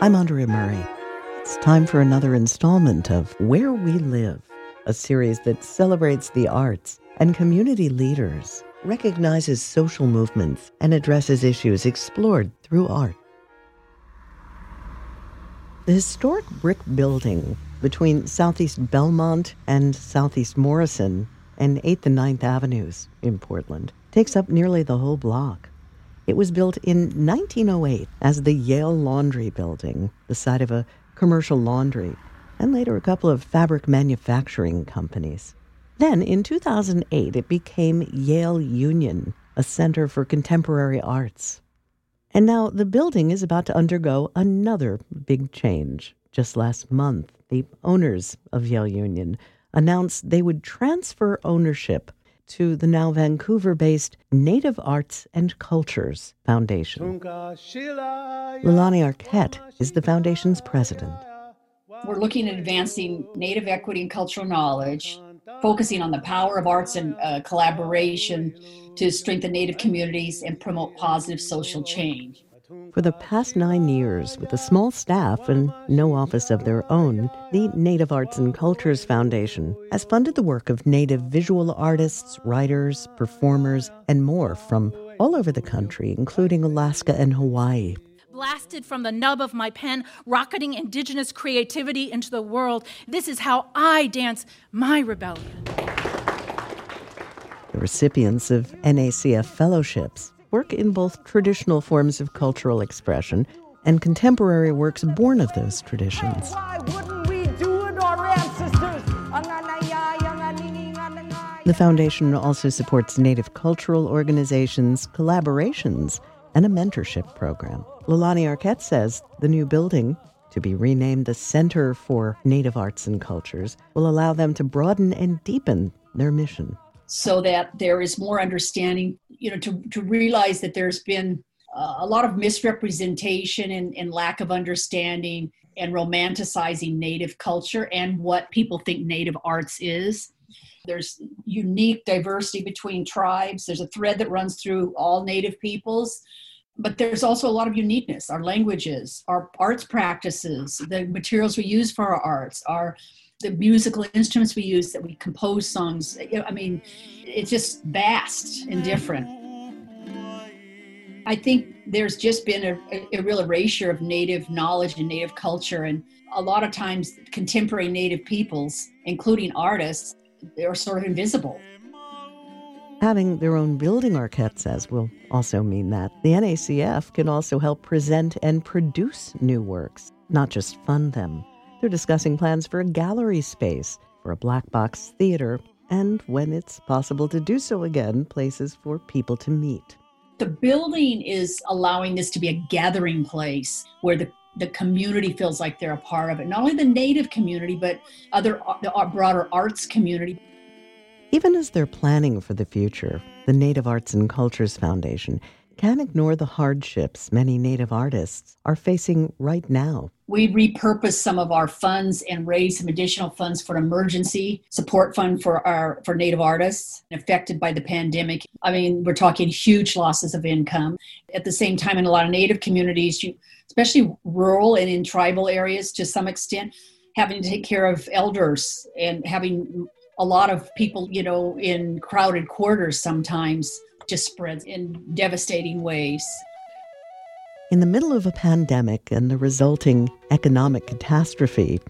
I'm Andrea Murray. It's time for another installment of Where We Live, a series that celebrates the arts and community leaders, recognizes social movements, and addresses issues explored through art. The historic brick building between Southeast Belmont and Southeast Morrison and 8th and 9th Avenues in Portland takes up nearly the whole block. It was built in 1908 as the Yale Laundry Building, the site of a commercial laundry, and later a couple of fabric manufacturing companies. Then, in 2008, it became Yale Union, a center for contemporary arts. And now the building is about to undergo another big change. Just last month, the owners of Yale Union announced they would transfer ownership to the now Vancouver based Native Arts and Cultures Foundation. Lulani Arquette is the foundation's president. We're looking at advancing Native equity and cultural knowledge, focusing on the power of arts and uh, collaboration to strengthen Native communities and promote positive social change. For the past nine years, with a small staff and no office of their own, the Native Arts and Cultures Foundation has funded the work of Native visual artists, writers, performers, and more from all over the country, including Alaska and Hawaii. Blasted from the nub of my pen, rocketing indigenous creativity into the world. This is how I dance my rebellion. The recipients of NACF fellowships work in both traditional forms of cultural expression and contemporary works born of those traditions. The foundation also supports Native cultural organizations, collaborations, and a mentorship program. Lulani Arquette says the new building, to be renamed the Center for Native Arts and Cultures, will allow them to broaden and deepen their mission so that there is more understanding, you know, to, to realize that there's been uh, a lot of misrepresentation and, and lack of understanding and romanticizing Native culture and what people think Native arts is. There's unique diversity between tribes. There's a thread that runs through all Native peoples, but there's also a lot of uniqueness. Our languages, our arts practices, the materials we use for our arts, our the musical instruments we use that we compose songs i mean it's just vast and different. I think there's just been a, a, real erasure of native knowledge and native culture and a lot of times contemporary native peoples including artists they're sort of invisible. Having their own building, Arquette says, will also mean that. The NACF can also help present and produce new works, not just fund them. They're discussing plans for a gallery space, for a black box theater, and when it's possible to do so again, places for people to meet. The building is allowing this to be a gathering place where the the community feels like they're a part of it. Not only the native community, but other the uh, broader arts community. Even as they're planning for the future, the Native Arts and Cultures Foundation can't ignore the hardships many Native artists are facing right now. We repurposed some of our funds and raised some additional funds for an emergency support fund for our for Native artists affected by the pandemic. I mean, we're talking huge losses of income. At the same time, in a lot of Native communities, you, especially rural and in tribal areas, to some extent, having to take care of elders and having a lot of people, you know, in crowded quarters sometimes just spreads in devastating ways. In the middle of a pandemic and the resulting economic catastrophe,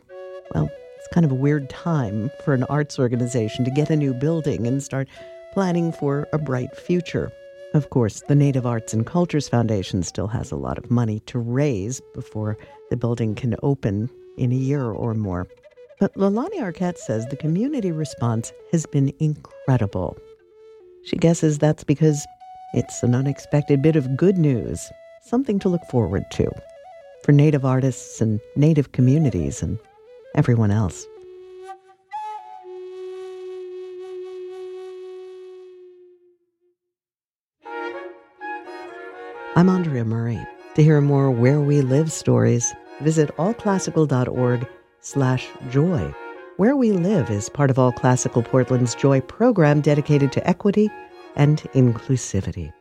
well, it's kind of a weird time for an arts organization to get a new building and start planning for a bright future. Of course, the Native Arts and Cultures Foundation still has a lot of money to raise before the building can open in a year or more. But Lulani Arquette says the community response has been incredible. She guesses that's because it's an unexpected bit of good news, something to look forward to for Native artists and Native communities and everyone else. I'm Andrea Murray. To hear more Where We Live stories, visit allclassical.org slash joy. Where We Live is part of All Classical Portland's Joy program dedicated to equity and inclusivity.